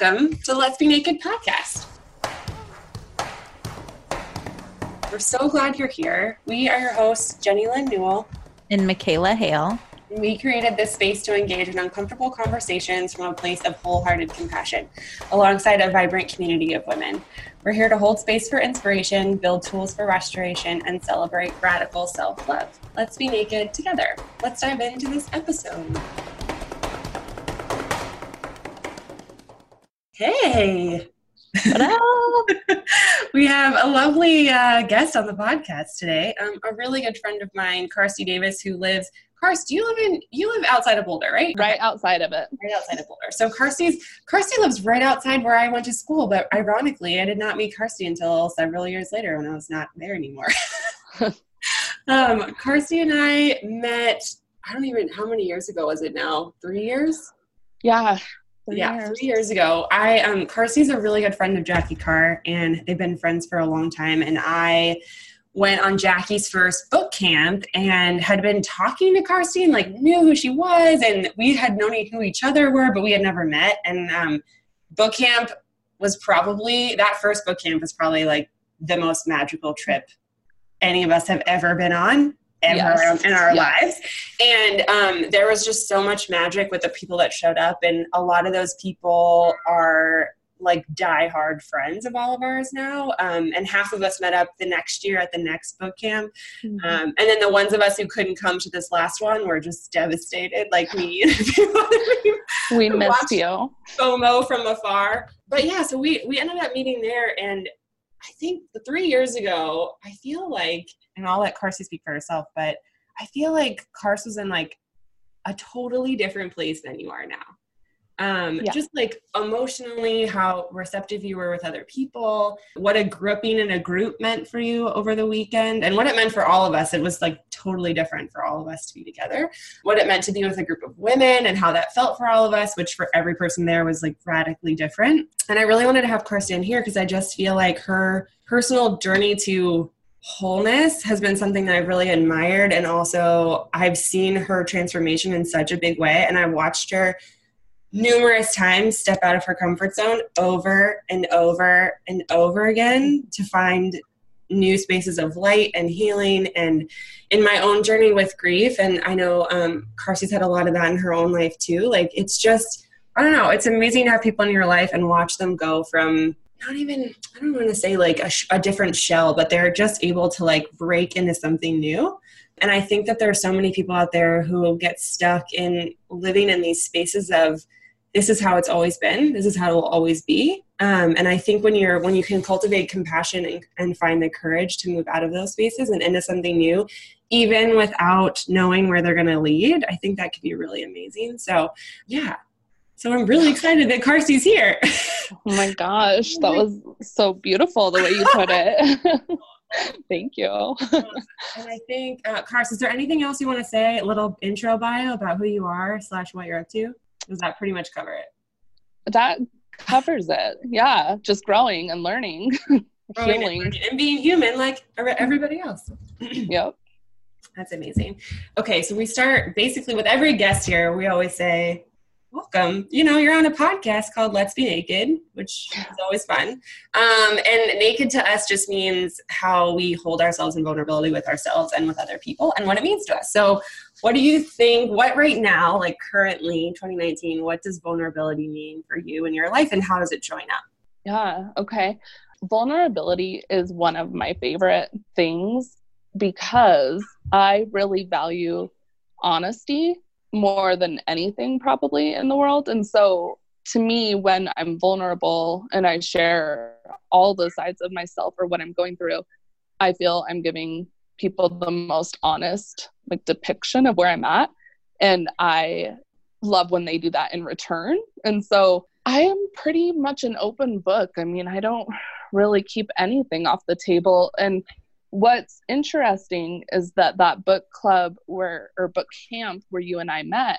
welcome to Let's Be Naked podcast. We're so glad you're here. We are your hosts, Jenny Lynn Newell and McKayla Hale. We created this space to engage in uncomfortable conversations from a place of wholehearted compassion, alongside a vibrant community of women. We're here to hold space for inspiration, build tools for restoration, and celebrate radical self love. Let's be naked together. Let's dive into this episode. Hey. Hello. We have a lovely uh, guest on the podcast today. Um, a really good friend of mine, Karstee Davis, who lives. Karstee, you live in you live outside of Boulder, right? Right outside of it. Right outside of Boulder. So Karstee's Karstee lives right outside where I went to school, but ironically, I did not meet Karstee until several years later when I was not there anymore. um, Karstee and I met. I don't even how many years ago was it now? Three years. Yeah, Three yeah, years. three years ago. I um Karstee's a really good friend of Jacki Carr, and they've been friends for a long time. And I went on Jacki's first book camp and had been talking to Karstee and like knew who she was, and we had known who each other were, but we had never met. And um, book camp was probably that first book camp was probably like the most magical trip any of us have ever been on yes. in our lives. And um, there was just so much magic with the people that showed up. And a lot of those people are like die-hard friends of all of ours now. Um, and half of us met up the next year at the next book camp. Mm-hmm. Um, and then the ones of us who couldn't come to this last one were just devastated, like me. we missed you. FOMO from afar. But yeah, so we, we ended up meeting there and I think the three years ago, I feel like, and I'll let Karstee speak for herself, but I feel like Cars was in like a totally different place than you are now. Um, yeah. just like emotionally how receptive you were with other people what a grouping in a group meant for you over the weekend and what it meant for all of us. It was like totally different for all of us to be together. What it meant to be with a group of women and how that felt for all of us which for every person there was like radically different. And i really wanted to have Karstee in here because i just feel like her personal journey to wholeness has been something that I've really admired. And also, I've seen her transformation in such a big way. And I watched her numerous times step out of her comfort zone over and over and over again to find new spaces of light and healing and in my own journey with grief and i know um, Karstee's had a lot of that in her own life too like it's just i don't know it's amazing to have people in your life and watch them go from not even i don't want to say like a, sh- a different shell but they're just able to like break into something new. And i think that there are so many people out there who get stuck in living in these spaces of this is how it's always been this is how it will always be. Um, and i think when you're when you can cultivate compassion and, and find the courage to move out of those spaces and into something new even without knowing where they're going to lead i think that could be really amazing. So yeah so i'm really excited that Karstee's here oh my gosh that was so beautiful the way you put it Thank you. and I think, uh, Cars, is there anything else you want to say? A little intro bio about who you are slash what you're up to? Does that pretty much cover it? That covers it. Yeah, just growing and learning, growing healing, and, and being human like everybody else. yep. That's amazing. Okay, so we start basically with every guest here. We always say, welcome. You know, you're on a podcast called Let's Be Naked, which is always fun. Um, and naked to us just means how we hold ourselves in vulnerability with ourselves and with other people and what it means to us. So, what do you think? What right now, like currently, 2019, what does vulnerability mean for you in your life and how does it join up? Yeah, okay. Vulnerability is one of my favorite things because I really value honesty more than anything probably in the world. And so to me, when I'm vulnerable and I share all the sides of myself or what I'm going through, I feel I'm giving people the most honest like depiction of where I'm at. And I love when they do that in return. And so I am pretty much an open book. I mean, I don't really keep anything off the table. And what's interesting is that that book club where or book camp where you and I met,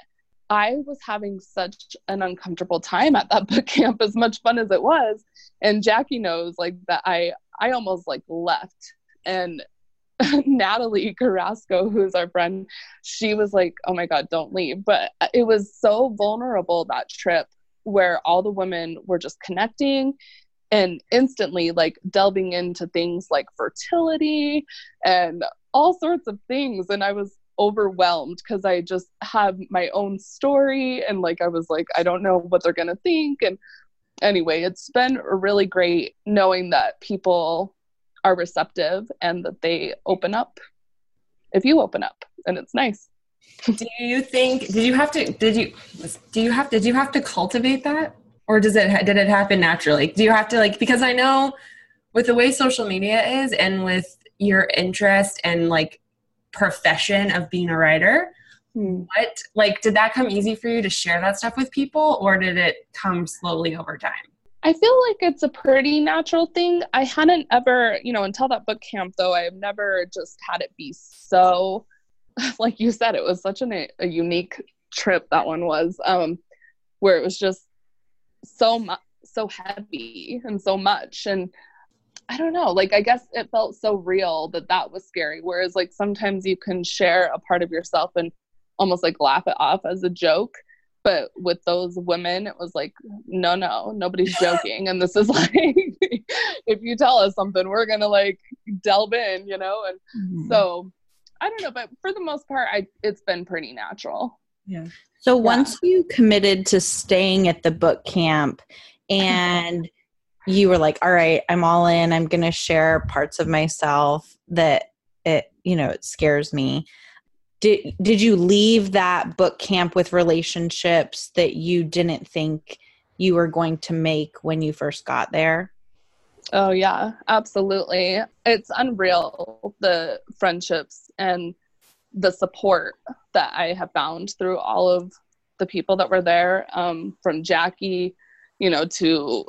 I was having such an uncomfortable time at that book camp as much fun as it was. And Jacki knows like that I I almost like left. And Natalie Carrasco who's our friend she was like oh my god don't leave. But it was so vulnerable that trip where all the women were just connecting and instantly like delving into things like fertility and all sorts of things. And i was overwhelmed because i just have my own story and like i was like i don't know what they're going to think. And anyway it's been really great knowing that people are receptive and that they open up if you open up and it's nice. Do you think did you have to did you do you have did you have to cultivate that or does it did it happen naturally do you have to like because i know with the way social media is and with your interest and like profession of being a writer hmm. what like did that come easy for you to share that stuff with people or did it come slowly over time I feel like it's a pretty natural thing. I hadn't ever, you know, until that book camp though, I have never just had it be so like you said, it was such an, a unique trip that one was, um, where it was just so much, so heavy and so much. And I don't know, like, I guess it felt so real that that was scary. Whereas, like, sometimes you can share a part of yourself and almost like laugh it off as a joke. But with those women, it was like, no, no, nobody's joking. And this is like, if you tell us something, we're going to like delve in, you know? And mm-hmm. so I don't know, but for the most part, I it's been pretty natural. Yeah. So yeah. once you committed to staying at the book camp and you were like, all right, I'm all in, I'm going to share parts of myself that it, you know, it scares me. Did, did you leave that book camp with relationships that you didn't think you were going to make when you first got there? Oh, yeah, absolutely. It's unreal the friendships and the support that I have found through all of the people that were there, um, from Jacki, you know, to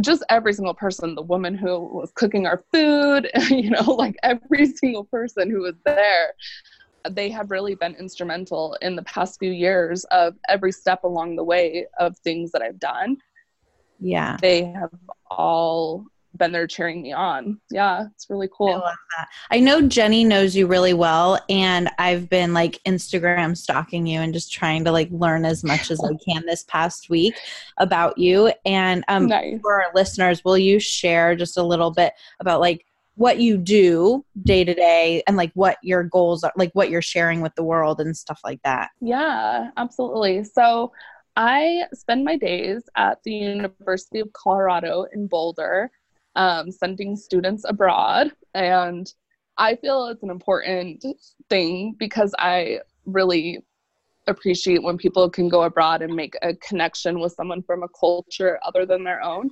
just every single person, the woman who was cooking our food, you know, like every single person who was there. They have really been instrumental in the past few years of every step along the way of things that I've done. Yeah. They have all been there cheering me on. Yeah, it's really cool. I love that. I know Jenny knows you really well, and I've been like Instagram stalking you and just trying to like learn as much as I can this past week about you. And um, nice. for our listeners, will you share just a little bit about like what you do day to day and like what your goals are, like what you're sharing with the world and stuff like that? Yeah, absolutely. So. I spend my days at the University of Colorado in Boulder um, sending students abroad. And I feel it's an important thing because I really appreciate when people can go abroad and make a connection with someone from a culture other than their own.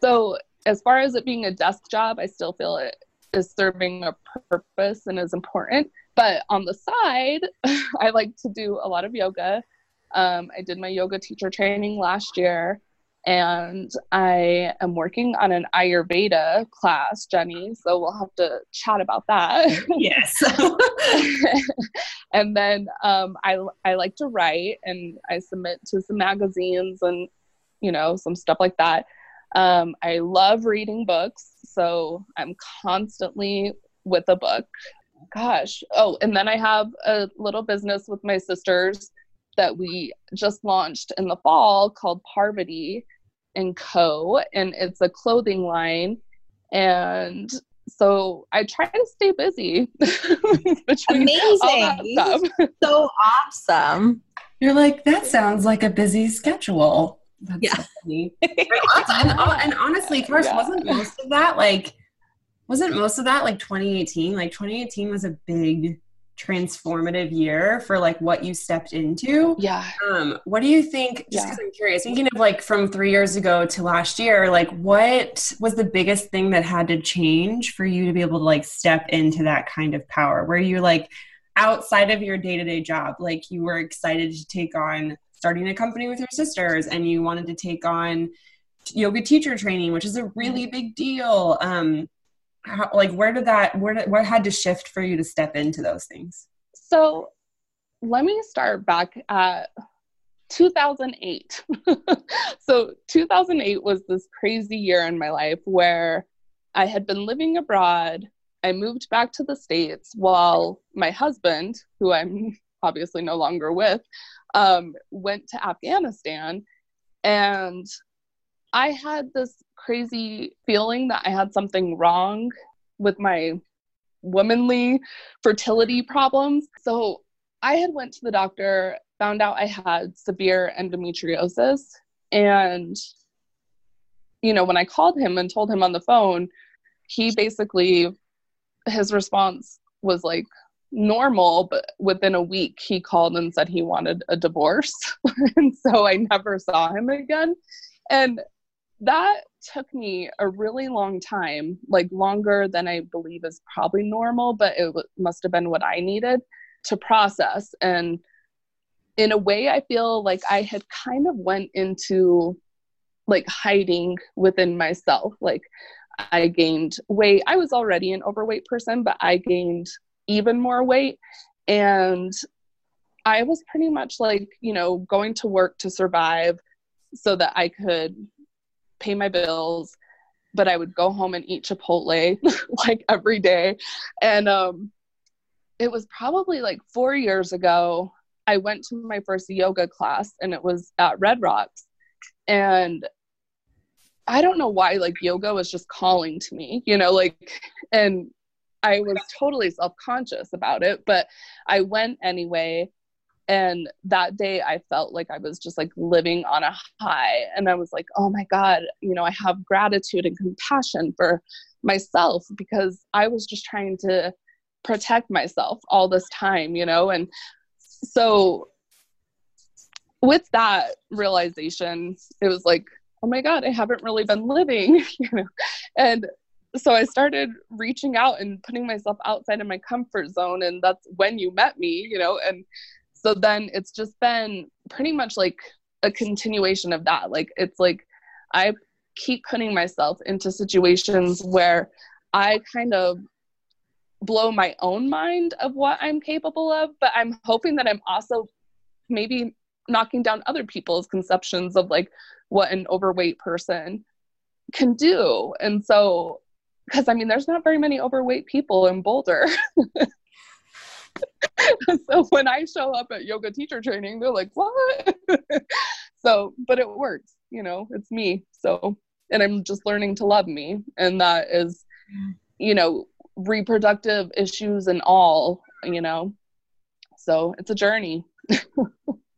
So, as far as it being a desk job, I still feel it is serving a purpose and is important. But on the side, I like to do a lot of yoga. Um, I did my yoga teacher training last year and I am working on an Ayurveda class, Jenny. So we'll have to chat about that. Yes. and then um, I I like to write, and I submit to some magazines and you know some stuff like that. Um, I love reading books, so I'm constantly with a book. Gosh. Oh, and then I have a little business with my sisters that we just launched in the fall called Parvati and Co. And it's a clothing line. And so I try to stay busy Amazing. so awesome. You're like, that sounds like a busy schedule. That's yeah. So and, and, honestly, first, yeah. wasn't most of that like, wasn't most of that like 2018? Like 2018 was a big transformative year for like what you stepped into. Yeah. Um, what do you think? Just because yeah. I'm curious, thinking of like from three years ago to last year, like what was the biggest thing that had to change for you to be able to like step into that kind of power where you're like outside of your day to day job, like you were excited to take on starting a company with your sisters and you wanted to take on yoga teacher training, which is a really big deal. Um, how, like where did that where did what had to shift for you to step into those things? So let me start back at 2008 so 2008 was this crazy year in my life where i had been living abroad. I moved back to the states while my husband who i'm obviously no longer with um, went to afghanistan. And I had this crazy feeling that I had something wrong with my womanly fertility problems. So I had went to the doctor, found out I had severe endometriosis and you know, when I called him and told him on the phone, he basically his response was like normal, but within a week he called and said he wanted a divorce. and so I never saw him again. And that took me a really long time, like longer than I believe is probably normal, but it w- must have been what I needed to process. And in a way, I feel like I had kind of went into like hiding within myself. Like I gained weight. I was already an overweight person, but I gained even more weight. And I was pretty much like, you know, going to work to survive so that I could pay my bills. But I would go home and eat Chipotle like every day. And um, it was probably like four years ago. I went to my first yoga class and it was at Red Rocks. And I don't know why like yoga was just calling to me, you know, like and I was totally self-conscious about it, but I went anyway and that day I felt like I was just like living on a high. And I was like, "Oh my god, you know, I have gratitude and compassion for myself because I was just trying to protect myself all this time, you know, and so with that realization, it was like oh my god i haven't really been living you know? And so i started reaching out and putting myself outside of my comfort zone and that's when you met me you know? And so then it's just been pretty much like a continuation of that like it's like i keep putting myself into situations where i kind of blow my own mind of what i'm capable of but i'm hoping that i'm also maybe knocking down other people's conceptions of like what an overweight person can do. And so, because I mean, there's not very many overweight people in Boulder. so when I show up at yoga teacher training, they're like, what? so, but it works, you know, it's me. So, and I'm just learning to love me. And that is, mm. you know, reproductive issues and all, you know. So it's a journey.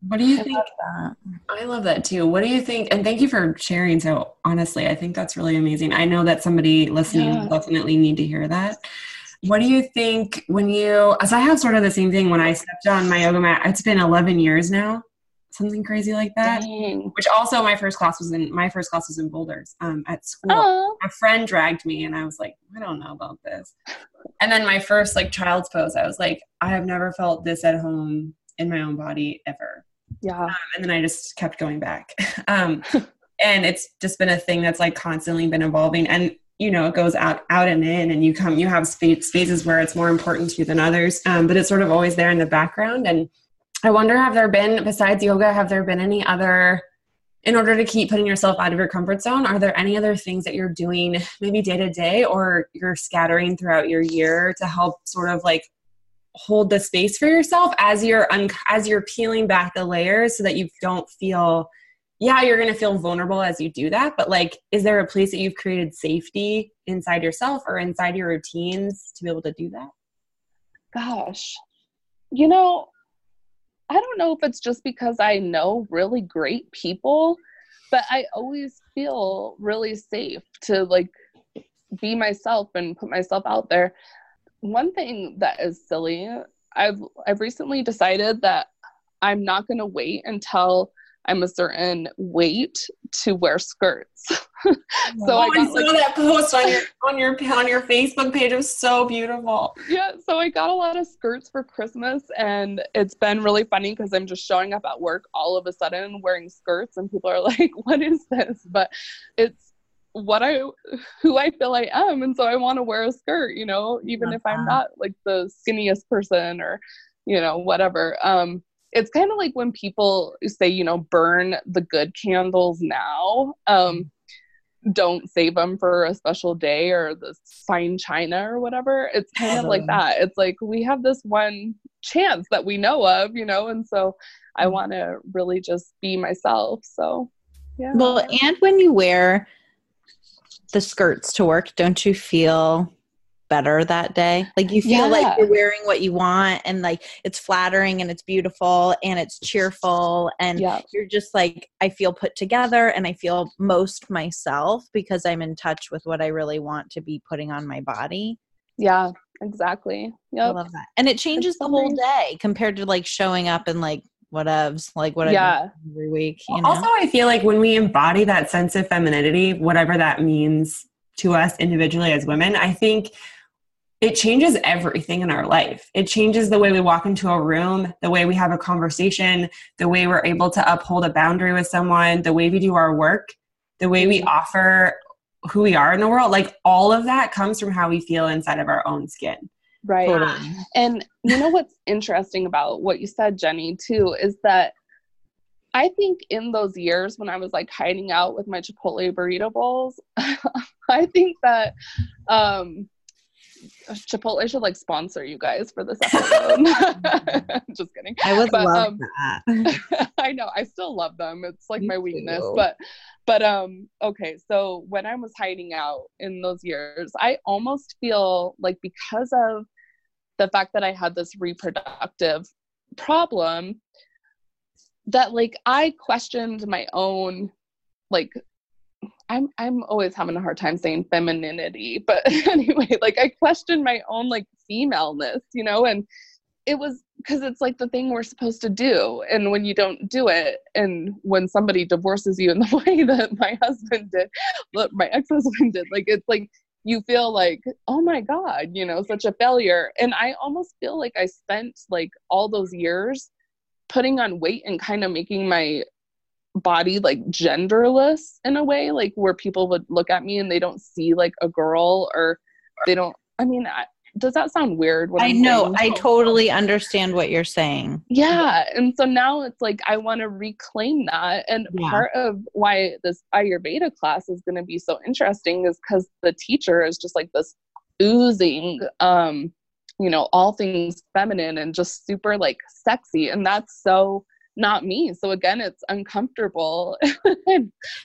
What do you I think? Love I love that too. What do you think? And thank you for sharing. So honestly, I think that's really amazing. I know that somebody listening yeah. definitely need to hear that. What do you think when you, as I have sort of the same thing when I stepped on my yoga mat, it's been 11 years now, something crazy like that. Dang. Which also my first class was in, my first class was in Boulders um, at school. Oh. A friend dragged me and I was like, I don't know about this. And then my first like child's pose, I was like, I have never felt this at home in my own body ever yeah um, and then i just kept going back um, and it's just been a thing that's like constantly been evolving and you know it goes out out and in and you come you have space, spaces where it's more important to you than others. Um, but it's sort of always there in the background. And i wonder have there been besides yoga have there been any other in order to keep putting yourself out of your comfort zone are there any other things that you're doing maybe day to day or you're scattering throughout your year to help sort of like hold the space for yourself as you're un- as you're peeling back the layers so that you don't feel yeah you're going to feel vulnerable as you do that but like is there a place that you've created safety inside yourself or inside your routines to be able to do that? Gosh. You know i don't know if it's just because i know really great people but i always feel really safe to like be myself and put myself out there. One thing that is silly, I've I've recently decided that I'm not going to wait until I'm a certain weight to wear skirts. so oh, I, got, I saw like, that post on your on your on your Facebook page. It was so beautiful. Yeah, so I got a lot of skirts for Christmas, and it's been really funny because I'm just showing up at work all of a sudden wearing skirts, and people are like, "What is this?" But it's what I who I feel I am and so I want to wear a skirt, you know, even if I'm not like the skinniest person or you know, whatever. Um it's kind of like when people say, you know, burn the good candles now. Um don't save them for a special day or the fine china or whatever. It's kind of like that. It's like we have this one chance that we know of, you know, and so I mm. want to really just be myself. So Yeah. Well, and when you wear the skirts to work, don't you feel better that day? Like you feel like you're wearing what you want and like it's flattering and it's beautiful and it's cheerful and yeah. you're just like I feel put together and I feel most myself because I'm in touch with what I really want to be putting on my body. Yeah. Exactly. I love that. And it changes It's the whole day compared to like showing up and like whatevs, like what I Yeah. do every week. You Well, know? Also, I feel like when we embody that sense of femininity, whatever that means to us individually as women, I think it changes everything in our life. It changes the way we walk into a room, the way we have a conversation, the way we're able to uphold a boundary with someone, the way we do our work, the way we offer who we are in the world. Like all of that comes from how we feel inside of our own skin. Right. Totally. And you know what's interesting about what you said, Jenny, too, is that I think in those years when I was like hiding out with my Chipotle burrito bowls, I think that um Chipotle should like sponsor you guys for this episode. Just kidding. I would But, love um, that. I know. I still love them. It's like Me my weakness. too. But but um okay, so when I was hiding out in those years, I almost feel like because of the fact that I had this reproductive problem that like I questioned my own like I'm I'm always having a hard time saying femininity, but anyway, like I questioned my own like femaleness, you know, and it was because it's like the thing we're supposed to do, and when you don't do it, and when somebody divorces you in the way that my husband did, my ex-husband did, like it's like you feel like oh my god, you know, such a failure, and I almost feel like I spent like all those years putting on weight and kind of making my body like genderless in a way like where people would look at me and they don't see like a girl or they don't i mean I, does that sound weird what I I'm know. saying? I totally understand what you're saying. yeah and so now it's like i want to reclaim that and Yeah. part of why this ayurveda class is going to be so interesting is because the teacher is just like this oozing um you know all things feminine and just super like sexy and that's so not me so again it's uncomfortable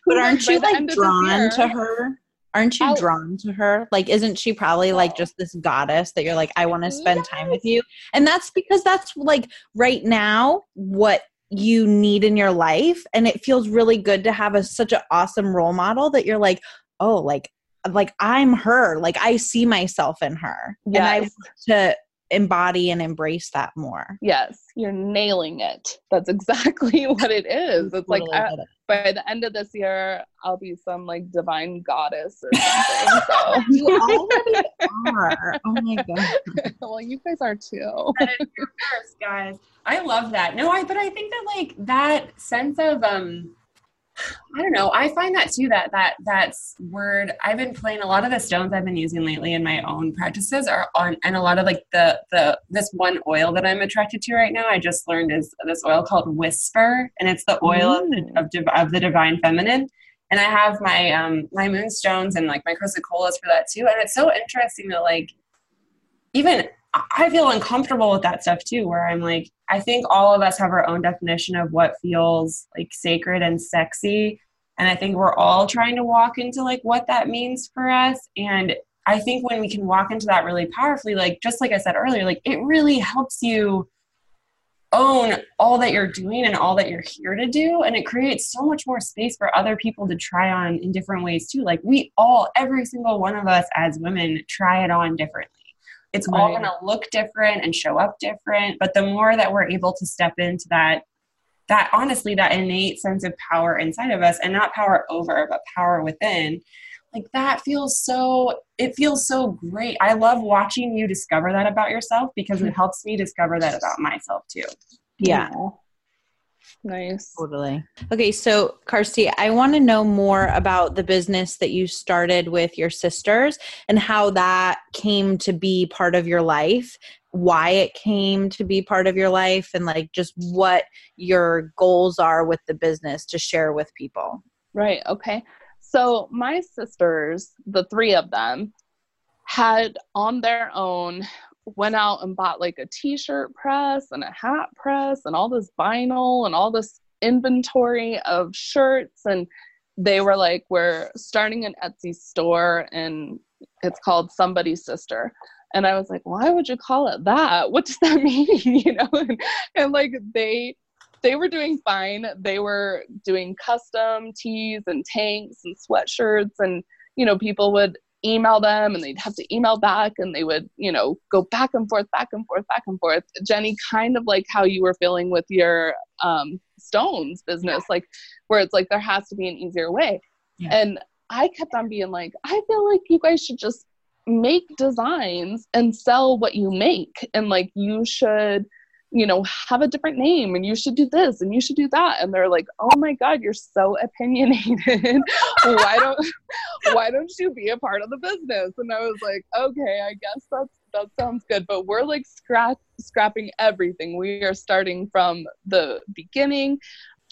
But aren't you like end of this drawn to her? Aren't you I'll- drawn to her? Like, isn't she probably like just this goddess that you're like, I want to spend time with you? And that's because that's like right now what you need in your life. And it feels really good to have a such an awesome role model that you're like, oh, like, like I'm her. Like I see myself in her. And I want to embody and embrace that more. Yes, you're nailing it. That's exactly what it is. It's like I, it. by the end of this year, I'll be some like divine goddess or something. so, you already are. Oh my god. well, you guys are too. First, guys. I love that. No, I but I think that like that sense of um I don't know. I find that too that that that's word I've been playing a lot of the stones I've been using lately in my own practices are on and a lot of like the the this one oil that I'm attracted to right now I just learned is this oil called Whisper and it's the oil of, the, Mm. of div- of the divine feminine and I have my um my moonstones and like my chrysocollas for that too and it's so interesting that like even I feel uncomfortable with that stuff too, where I'm like, I think all of us have our own definition of what feels like sacred and sexy. And I think we're all trying to walk into like what that means for us. And I think when we can walk into that really powerfully, like just like I said earlier, like it really helps you own all that you're doing and all that you're here to do. And it creates so much more space for other people to try on in different ways too. Like we all, every single one of us as women, try it on differently it's all going to look different and show up different but the more that we're able to step into that that honestly that innate sense of power inside of us and not power over but power within like that feels so it feels so great. I love watching you discover that about yourself because it mm-hmm. helps me discover that about myself too. Yeah. Nice. Totally. Okay, so Karstee, I want to know more about the business that you started with your sisters and how that came to be part of your life, why it came to be part of your life, and like just what your goals are with the business to share with people. Right. Okay. So my sisters, the three of them, had on their own went out and bought like a t-shirt press and a hat press and all this vinyl and all this inventory of shirts and they were like we're starting an etsy store and it's called somebody's sister. And i was like why would you call it that? What does that mean? You know and, and like they they were doing fine. They were doing custom tees and tanks and sweatshirts and you know people would email them and they'd have to email back and they would you know go back and forth back and forth back and forth jenny kind of like how you were feeling with your um, stones business like where it's like there has to be an easier way yeah. and i kept on being like i feel like you guys should just make designs and sell what you make and like you should you know have a different name and you should do this and you should do that. And they're like oh my god you're so opinionated. Why don't why don't you be a part of the business? And i was like okay i guess that's that sounds good. But we're like scrap scrapping everything. We are starting from the beginning.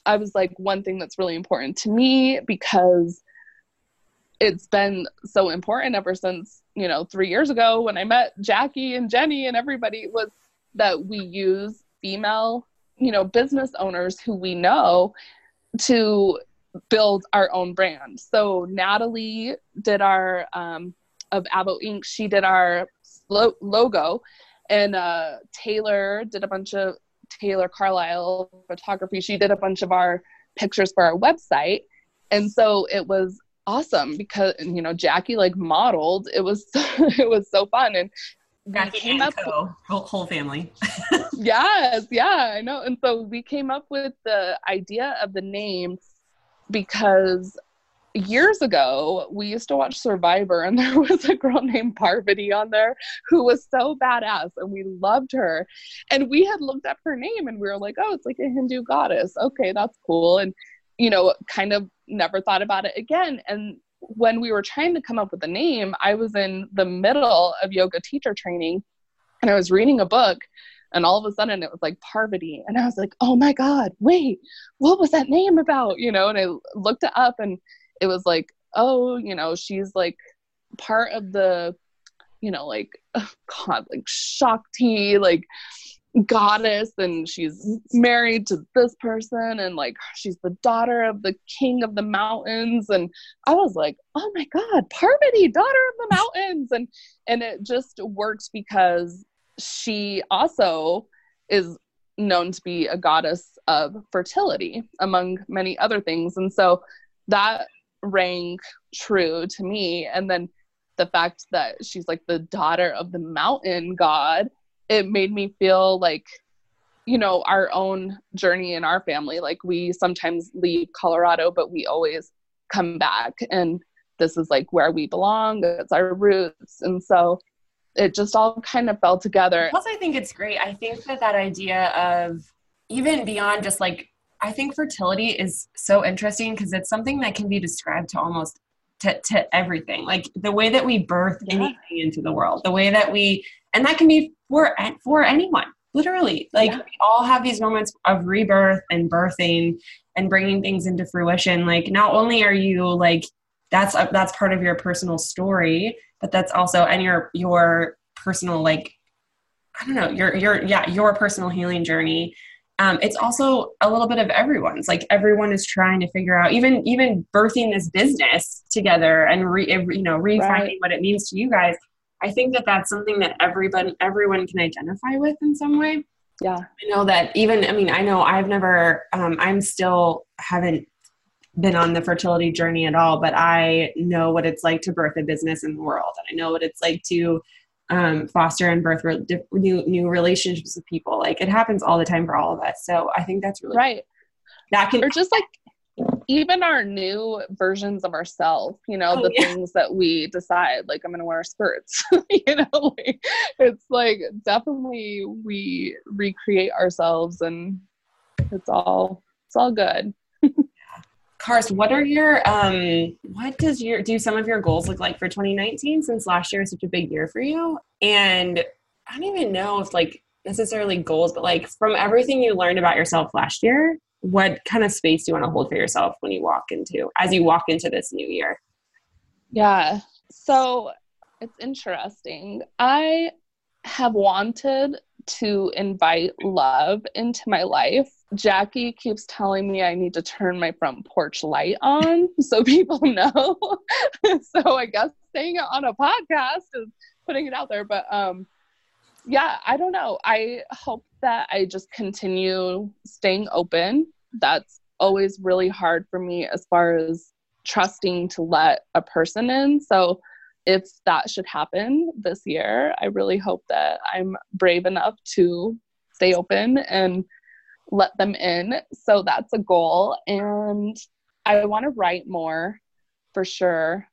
I was like one thing that's really important to me because it's been so important ever since you know three years ago when i met jacki and jenny and everybody was that we use female, you know, business owners who we know to build our own brand. So Natalie did our um, of Avo Ink. She did our lo- logo, and uh, Tayler did a bunch of Tayler Carlisle photography. She did a bunch of our pictures for our website, and so it was awesome because you know Jacki like modeled. It was it was so fun, and we came up Co, whole, whole family. yes, yeah, I know. And so we came up with the idea of the name because years ago we used to watch Survivor and there was a girl named Parvati on there who was so badass and we loved her. And we had looked up her name and we were like, oh, it's like a Hindu goddess. Okay, that's cool. And you know, kind of never thought about it again. And when we were trying to come up with a name, I was in the middle of yoga teacher training and I was reading a book and all of a sudden it was like Parvati and I was like, "Oh my god, wait. What was that name about?" You know, and I looked it up and it was like, "Oh, you know, she's like part of the you know, like oh god, like Shakti, like goddess and she's married to this person and like she's the daughter of the king of the mountains. And i was like oh my god parvati daughter of the mountains. And and it just works because she also is known to be a goddess of fertility among many other things. And so that rang true to me. And then the fact that she's like the daughter of the mountain god it made me feel like you know our own journey in our family. Like we sometimes leave colorado but we always come back. And this is like where we belong. It's our roots. And so it just all kind of fell together. Plus i think it's great. I think that that idea of even beyond just like i think fertility is so interesting because it's something that can be described to almost to, to everything like the way that we birth yeah. anything into the world the way that we and that can be for for anyone literally like yeah. we all have these moments of rebirth and birthing and bringing things into fruition like not only are you like that's a, that's part of your personal story but that's also and your your personal like i don't know your your yeah your personal healing journey um, it's also a little bit of everyone's like everyone is trying to figure out even even birthing this business together and re, you know refining right. what it means to you guys I think that that's something that everybody, everyone can identify with in some way. Yeah. I know that even, I mean, I know I've never, um, I'm still haven't been on the fertility journey at all, but I know what it's like to birth a business in the world. And I know what it's like to um, foster and birth re- new, new relationships with people. Like it happens all the time for all of us. So I think that's really right. That can, or just like even our new versions of ourselves, you know, oh, the yeah. things that we decide, like I'm gonna wear skirts, you know, like, it's like definitely we recreate ourselves and it's all it's all good. Cars, what are your um what does your do some of your goals look like for 2019 since last year is such a big year for you? And I don't even know if like necessarily goals, but like from everything you learned about yourself last year, what kind of space do you want to hold for yourself when you walk into as you walk into this new year? Yeah. So it's interesting. I have wanted to invite love into my life. Jacki keeps telling me I need to turn my front porch light on so people know. so I guess saying it on a podcast is putting it out there. But um yeah, I don't know. I hope that I just continue staying open. That's always really hard for me as far as trusting to let a person in. So if that should happen this year, I really hope that I'm brave enough to stay open and let them in. So that's a goal. And I want to write more for sure.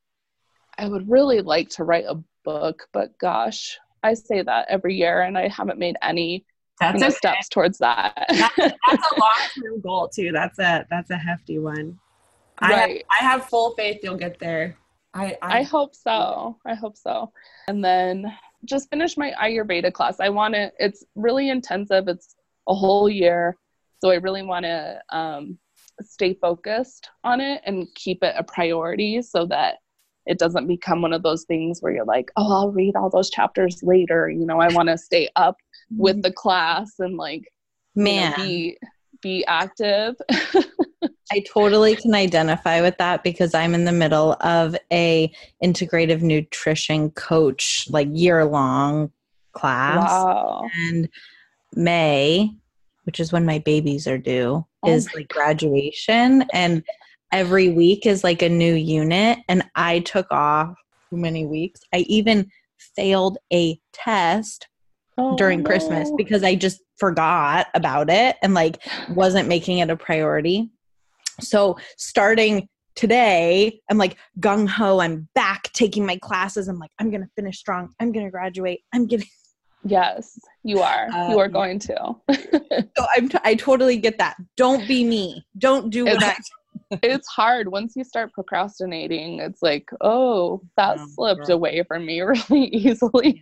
I would really like to write a book, but gosh, I say that every year and I haven't made any that's okay. steps towards that. that's, that's a long term goal too. That's a that's a hefty one. Right. I have, I have full faith you'll get there. I, I, I hope so. I hope so. And then just finish my Ayurveda class. I want to. It's really intensive. It's a whole year, so I really want to um, stay focused on it and keep it a priority so that it doesn't become one of those things where you're like, oh, I'll read all those chapters later. You know, I want to stay up with the class and like, man, you know, be be active. I totally can identify with that because I'm in the middle of a integrative nutrition coach like year long class. Wow. And May, which is when my babies are due, oh is like graduation and every week is like a new unit and I took off too many weeks. I even failed a test oh, during no. Christmas because I just forgot about it and like wasn't making it a priority. So starting today, I'm like gung ho. I'm back taking my classes. I'm like, I'm gonna finish strong. I'm gonna graduate. I'm getting. Yes, you are. Um, you are going to. so I'm. T- I totally get that. Don't be me. Don't do what it's, I. it's hard once you start procrastinating. It's like, oh, that oh, slipped girl. away from me really easily.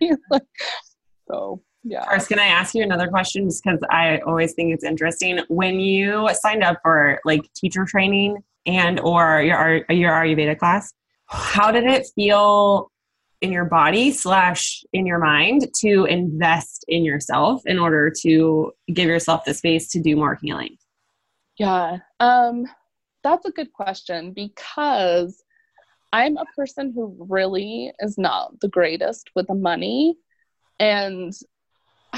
so yeah. First, can I ask you another question? Just because I always think it's interesting. When you signed up for like teacher training and or your your Ayurveda class, how did it feel in your body slash in your mind to invest in yourself in order to give yourself the space to do more healing? Yeah, um, that's a good question because I'm a person who really is not the greatest with the money. And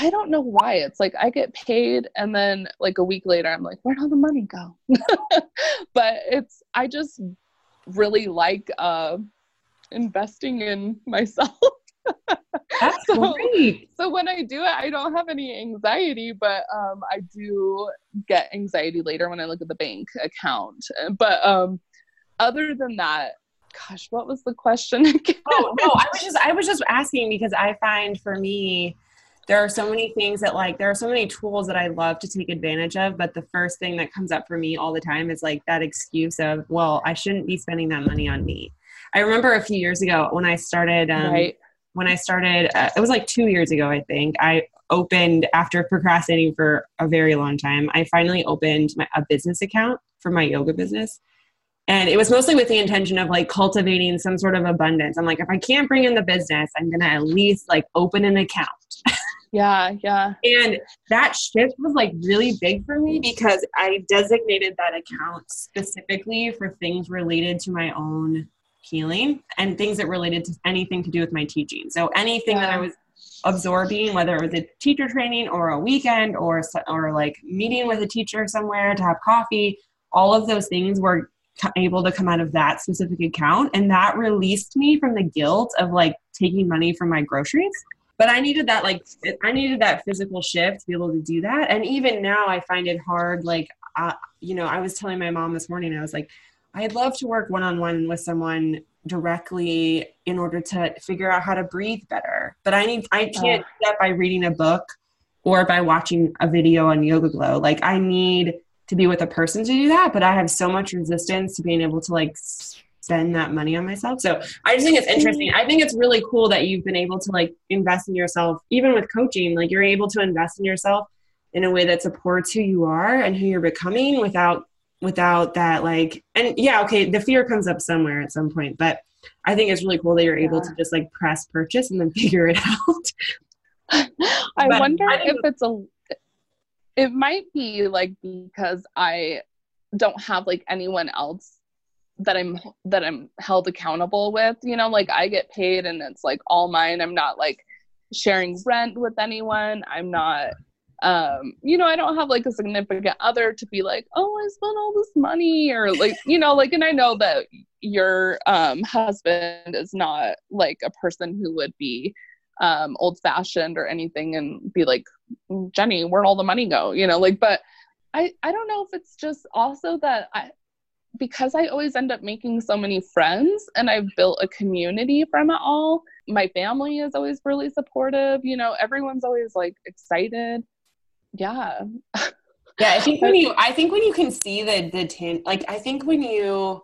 I don't know why. It's like I get paid and then like a week later I'm like, where'd all the money go? but it's I just really like uh investing in myself. That's so, great. So when I do it, I don't have any anxiety, but um, I do get anxiety later when I look at the bank account. But um, other than that, gosh, what was the question again? Oh no, I was just I was just asking because I find for me there are so many things that like there are so many tools that I love to take advantage of, but the first thing that comes up for me all the time is like that excuse of, well, I shouldn't be spending that money on me. I remember a few years ago when I started um, right. when I started uh, it was like 2 years ago I think. I opened after procrastinating for a very long time. I finally opened my, a business account for my yoga business. And it was mostly with the intention of like cultivating some sort of abundance. I'm like, if I can't bring in the business, I'm going to at least like open an account. Yeah, yeah. And that shift was like really big for me because I designated that account specifically for things related to my own healing and things that related to anything to do with my teaching. So anything yeah. that I was absorbing, whether it was a teacher training or a weekend or or like meeting with a teacher somewhere to have coffee, all of those things were able to come out of that specific account and that released me from the guilt of like taking money from my groceries but I needed that like I needed that physical shift to be able to do that. And even now, I find it hard. Like, uh, you know, I was telling my mom this morning, I was like, I'd love to work one on one with someone directly in order to figure out how to breathe better. But I need I can't do that by reading a book or by watching a video on Yoga Glow. Like, I need to be with a person to do that. But I have so much resistance to being able to like spend that money on myself. So I just think it's interesting. I think it's really cool that you've been able to like invest in yourself, even with coaching, like you're able to invest in yourself in a way that supports who you are and who you're becoming without without that like and yeah okay the fear comes up somewhere at some point but i think it's really cool that you're able to just like press purchase and then figure it out I but wonder I if it's a it might be like because I don't have like anyone else that I'm that I'm held accountable with, you know, like I get paid and it's like all mine. I'm not like sharing rent with anyone. I'm not um you know i don't have like a significant other to be like oh i spent all this money or like you know like and i know that your um husband is not like a person who would be um old fashioned or anything and be like jenny where'd all the money go you know like but i i don't know if it's just also that i because I always end up making so many friends and I've built a community from it all. My family is always really supportive. You know, everyone's always like excited. Yeah. yeah, I think when you I think when you can see the the tin like I think when you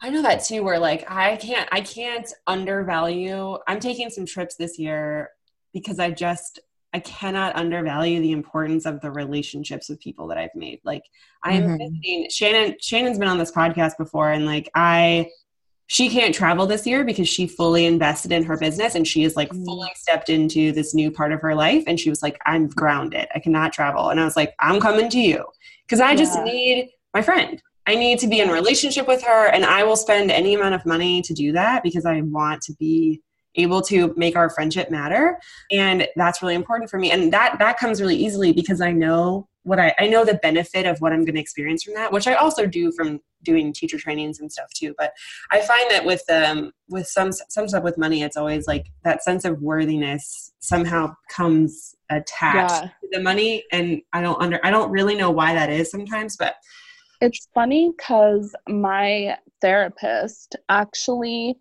I know that too where like I can't I can't undervalue I'm taking some trips this year because I just I cannot undervalue the importance of the relationships with people that I've made. Like I'm mm-hmm. visiting Shannon. Shannon's been on this podcast before, and like I, she can't travel this year because she fully invested in her business and she is like mm. fully stepped into this new part of her life. And she was like, "I'm grounded. I cannot travel." And I was like, "I'm coming to you because I yeah. just need my friend. I need to be in relationship with her, and I will spend any amount of money to do that because I want to be." Able to make our friendship matter. And that's really important for me. And that that comes really easily because i know what i i know the benefit of what i'm going to experience from that which i also do from doing teacher trainings and stuff too. But i find that with um with some some stuff with money it's always like that sense of worthiness somehow comes attached yeah. to the money. And i don't under i don't really know why that is sometimes but it's funny because my therapist actually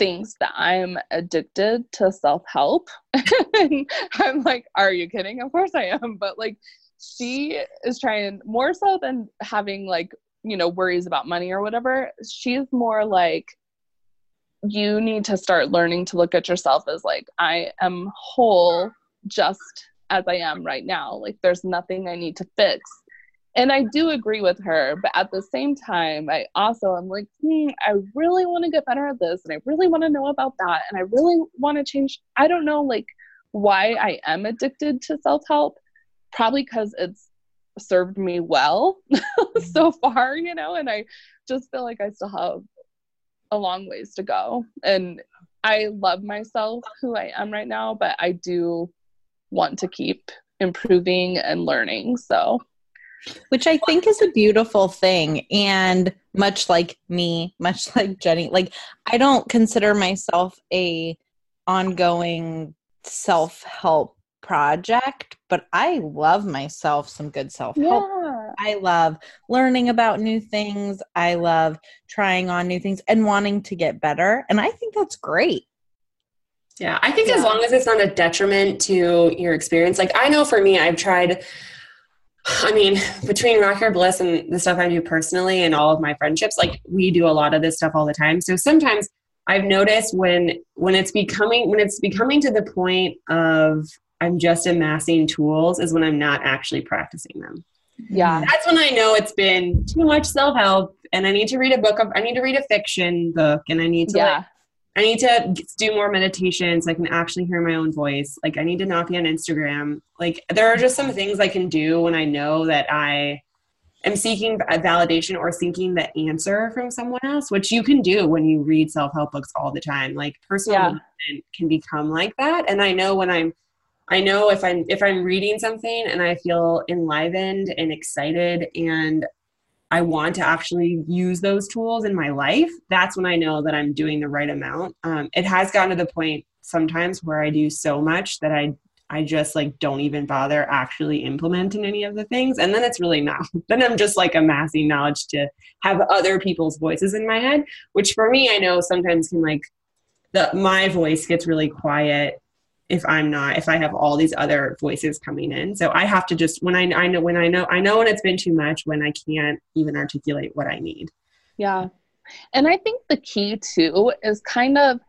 thinks that I'm addicted to self help. I'm like, are you kidding? Of course I am. But like, she is trying more so than having like, you know, worries about money or whatever. She's more like, you need to start learning to look at yourself as like, I am whole just as I am right now. Like, there's nothing I need to fix and I do agree with her, but at the same time, I also am like, hmm, I really want to get better at this, and I really want to know about that, and I really want to change. I don't know, like, why I am addicted to self help. Probably because it's served me well so far, you know, and I just feel like I still have a long ways to go. And I love myself who I am right now, but I do want to keep improving and learning. So which I think is a beautiful thing. And much like me, much like Jenny, like I don't consider myself a ongoing self help project, but I love myself some good self help. Yeah. I love learning about new things. I love trying on new things and wanting to get better. And I think that's great. Yeah, I think yeah. as long as it's not a detriment to your experience, like I know for me, I've tried I mean, between Rock Your Bliss and the stuff I do personally and all of my friendships, like we do a lot of this stuff all the time. So sometimes I've noticed when when it's becoming when it's becoming to the point of I'm just amassing tools is when I'm not actually practicing them. Yeah. That's when I know it's been too much self-help and I need to read a book of I need to read a fiction book and I need to yeah. like, I need to do more meditation so I can actually hear my own voice. Like I need to not be on Instagram. Like there are just some things I can do when I know that I am seeking validation or seeking the answer from someone else, which you can do when you read self-help books all the time. Like personal yeah. can become like that. And I know when I'm I know if I'm if I'm reading something and I feel enlivened and excited and I want to actually use those tools in my life, that's when I know that I'm doing the right amount. Um, it has gotten to the point sometimes where I do so much that I I just like don't even bother actually implementing any of the things. And then it's really not. then I'm just like amassing knowledge to have other people's voices in my head, which for me I know sometimes can like the my voice gets really quiet if I'm not, if I have all these other voices coming in. So I have to just when I I know when I know I know when it's been too much when I can't even articulate what I need. Yeah. And I think the key too is kind of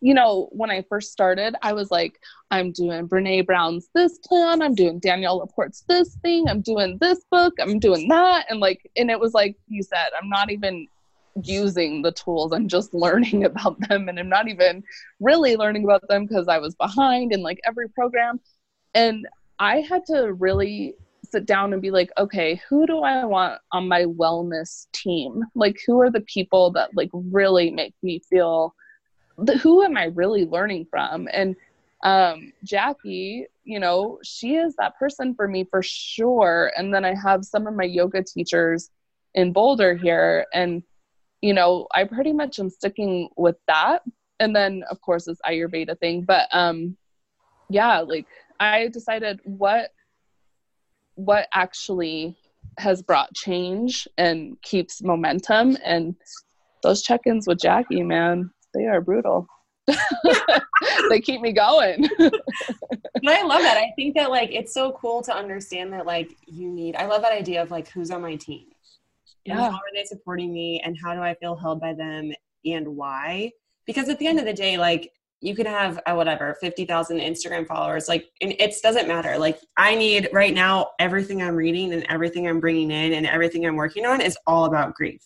you know, when I first started, I was like, I'm doing Brene Brown's this plan, I'm doing Danielle LaPorte's this thing, I'm doing this book, I'm doing that. And like, and it was like you said, I'm not even using the tools and just learning about them. And i'm not even really learning about them because i was behind in like every program. And i had to really sit down and be like okay who do i want on my wellness team? Like who are the people that like really make me feel who am i really learning from? And um jacki you know she is that person for me for sure. And then i have some of my yoga teachers in boulder here. And you know, I pretty much am sticking with that. And then of course this Ayurveda thing. But um yeah, like I decided what what actually has brought change and keeps momentum and those check-ins with Jacki, man, they are brutal. they keep me going. but I love that. I think that like it's so cool to understand that like you need I love that idea of like who's on my team yeah. how are they supporting me and how do i feel held by them and why? Because at the end of the day like you can have uh, whatever 50,000 Instagram followers like and it doesn't matter. Like I need right now everything I'm reading and everything I'm bringing in and everything I'm working on is all about grief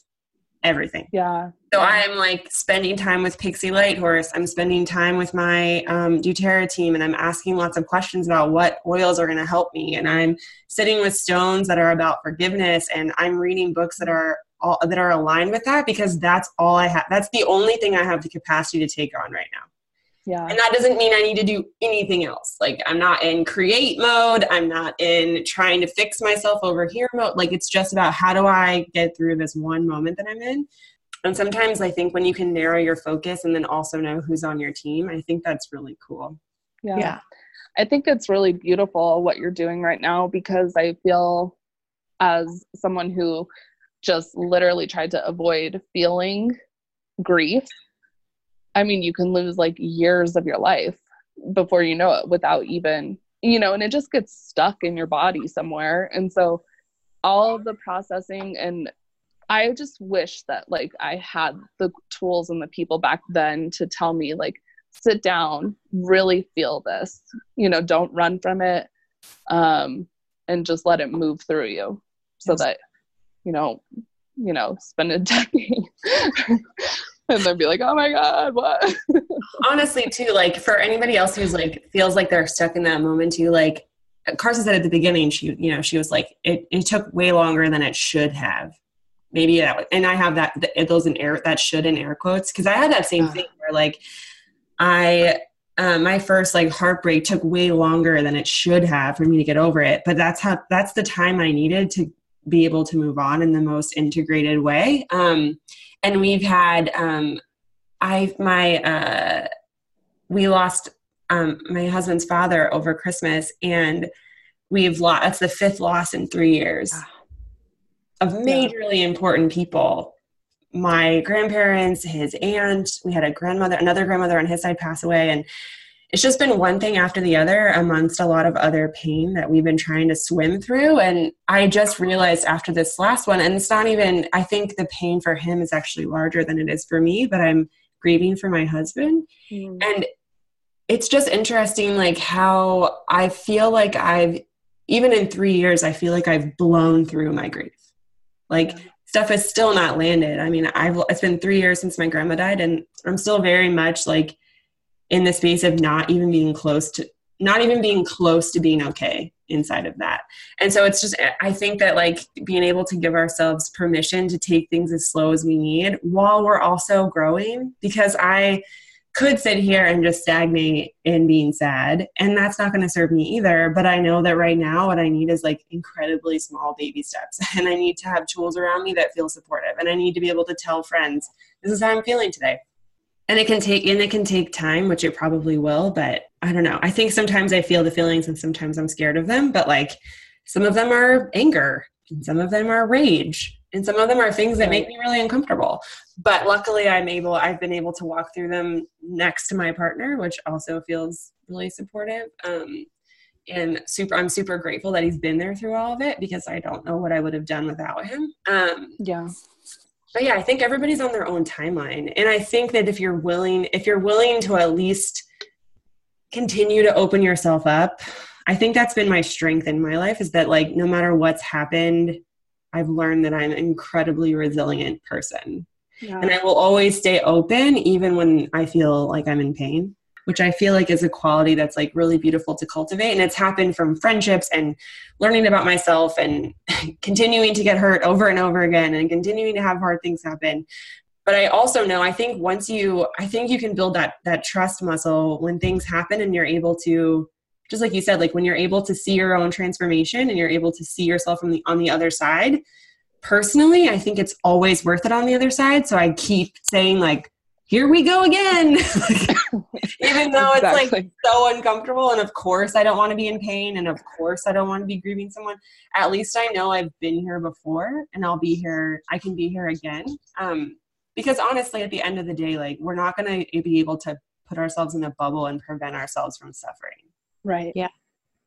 everything. Yeah. So I'm like spending time with Pixie Lighthorse. I'm spending time with my um, doTERRA team and I'm asking lots of questions about what oils are going to help me. And I'm sitting with stones that are about forgiveness and I'm reading books that are all, that are aligned with that because that's all I have. That's the only thing I have the capacity to take on right now. Yeah. And that doesn't mean I need to do anything else. Like I'm not in create mode. I'm not in trying to fix myself over here mode. Like it's just about how do I get through this one moment that I'm in. And sometimes I think when you can narrow your focus and then also know who's on your team, I think that's really cool. Yeah. yeah. I think it's really beautiful what you're doing right now because I feel as someone who just literally tried to avoid feeling grief I mean, you can lose like years of your life before you know it without even, you know, and it just gets stuck in your body somewhere. And so all the processing and I just wish that like I had the tools and the people back then to tell me like sit down, really feel this. You know, don't run from it. Um and just let it move through you so that you know, you know, spend a decade and then be like, oh my God, what? Honestly, too, like for anybody else who's like feels like they're stuck in that moment too, like Karstee said at the beginning, she, you know, she was like, it, it took way longer than it should have. Maybe that, and I have that, those in air, that should in air quotes, because I had that same thing where like I, um, my first like heartbreak took way longer than it should have for me to get over it. But that's how, that's the time I needed to be able to move on in the most integrated way. Um, and we've had um, I my uh, we lost um, my husband's father over Christmas, and we've lost. That's the fifth loss in three years of majorly important people. My grandparents, his aunt, we had a grandmother, another grandmother on his side pass away, and it's just been one thing after the other amongst a lot of other pain that we've been trying to swim through. And I just realized after this last one, and it's not even, I think the pain for him is actually larger than it is for me, but I'm grieving for my husband. Mm. And it's just interesting, like how I feel like I've, even in three years, I feel like I've blown through my grief. Like, stuff is still not landed. I mean, I've it's been three years since my grandma died, and I'm still very much like in the space of not even being close to not even being close to being okay inside of that. And so it's just, I think that like being able to give ourselves permission to take things as slow as we need while we're also growing, because I could sit here and just stagnate in being sad, and that's not going to serve me either. But I know that right now, what I need is like incredibly small baby steps, and I need to have tools around me that feel supportive, and I need to be able to tell friends, this is how I'm feeling today and it can take and it can take time which it probably will but i don't know. I think sometimes i feel the feelings and sometimes i'm scared of them but like some of them are anger and some of them are rage and some of them are things that make me really uncomfortable. But luckily i'm able i've been able to walk through them next to my partner which also feels really supportive um, and super i'm super grateful that he's been there through all of it because i don't know what i would have done without him. Um, yeah but yeah, I think everybody's on their own timeline. And I think that if you're willing, if you're willing to at least continue to open yourself up, I think that's been my strength in my life is that like no matter what's happened, I've learned that I'm an incredibly resilient person. Yeah. And I will always stay open even when I feel like I'm in pain, which I feel like is a quality that's like really beautiful to cultivate. And it's happened from friendships and learning about myself and continuing to get hurt over and over again and continuing to have hard things happen. But I also know I think once you I think you can build that that trust muscle when things happen and you're able to just like you said like when you're able to see your own transformation and you're able to see yourself from the on the other side personally i think it's always worth it on the other side so i keep saying like here we go again even though exactly. it's like so uncomfortable and of course i don't want to be in pain and of course i don't want to be grieving someone at least i know i've been here before and i'll be here i can be here again um, because honestly at the end of the day like we're not going to be able to put ourselves in a bubble and prevent ourselves from suffering Right. Yeah.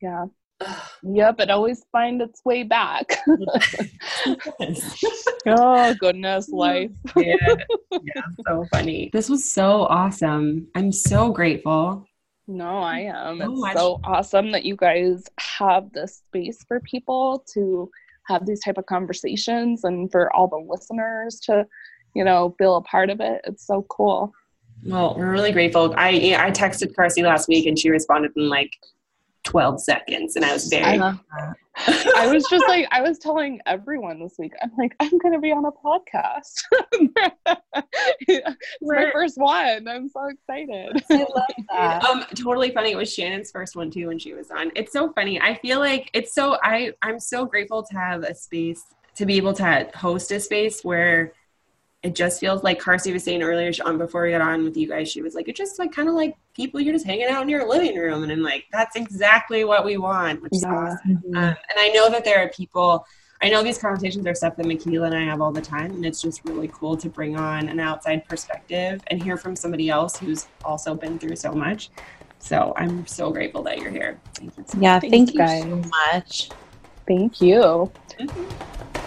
Yeah. Yep, it always find its way back. oh goodness, life. yeah, yeah, so funny. This was so awesome. I'm so grateful. No, I am. So it's much. so awesome that you guys have this space for people to have these type of conversations and for all the listeners to, you know, feel a part of it. It's so cool. Well, we're really grateful. I I texted Karstee last week and she responded in like 12 seconds and I was very I, I was just like I was telling everyone this week I'm like I'm going to be on a podcast. it's my first one. I'm so excited. I love that. Um totally funny. It was Shannon's first one too when she was on. It's so funny. I feel like it's so I I'm so grateful to have a space to be able to host a space where it just feels like Karstee was saying earlier on before we got on with you guys, she was like, it's just like kind of like people you're just hanging out in your living room. And I'm like, that's exactly what we want, which is yeah. awesome. Mm-hmm. Um, and I know that there are people, I know these conversations are stuff that McKayla and I have all the time. And it's just really cool to bring on an outside perspective and hear from somebody else who's also been through so much. So I'm so grateful that you're here. Thank you. So yeah, thank, thank you guys so much. Thank you. Mm-hmm.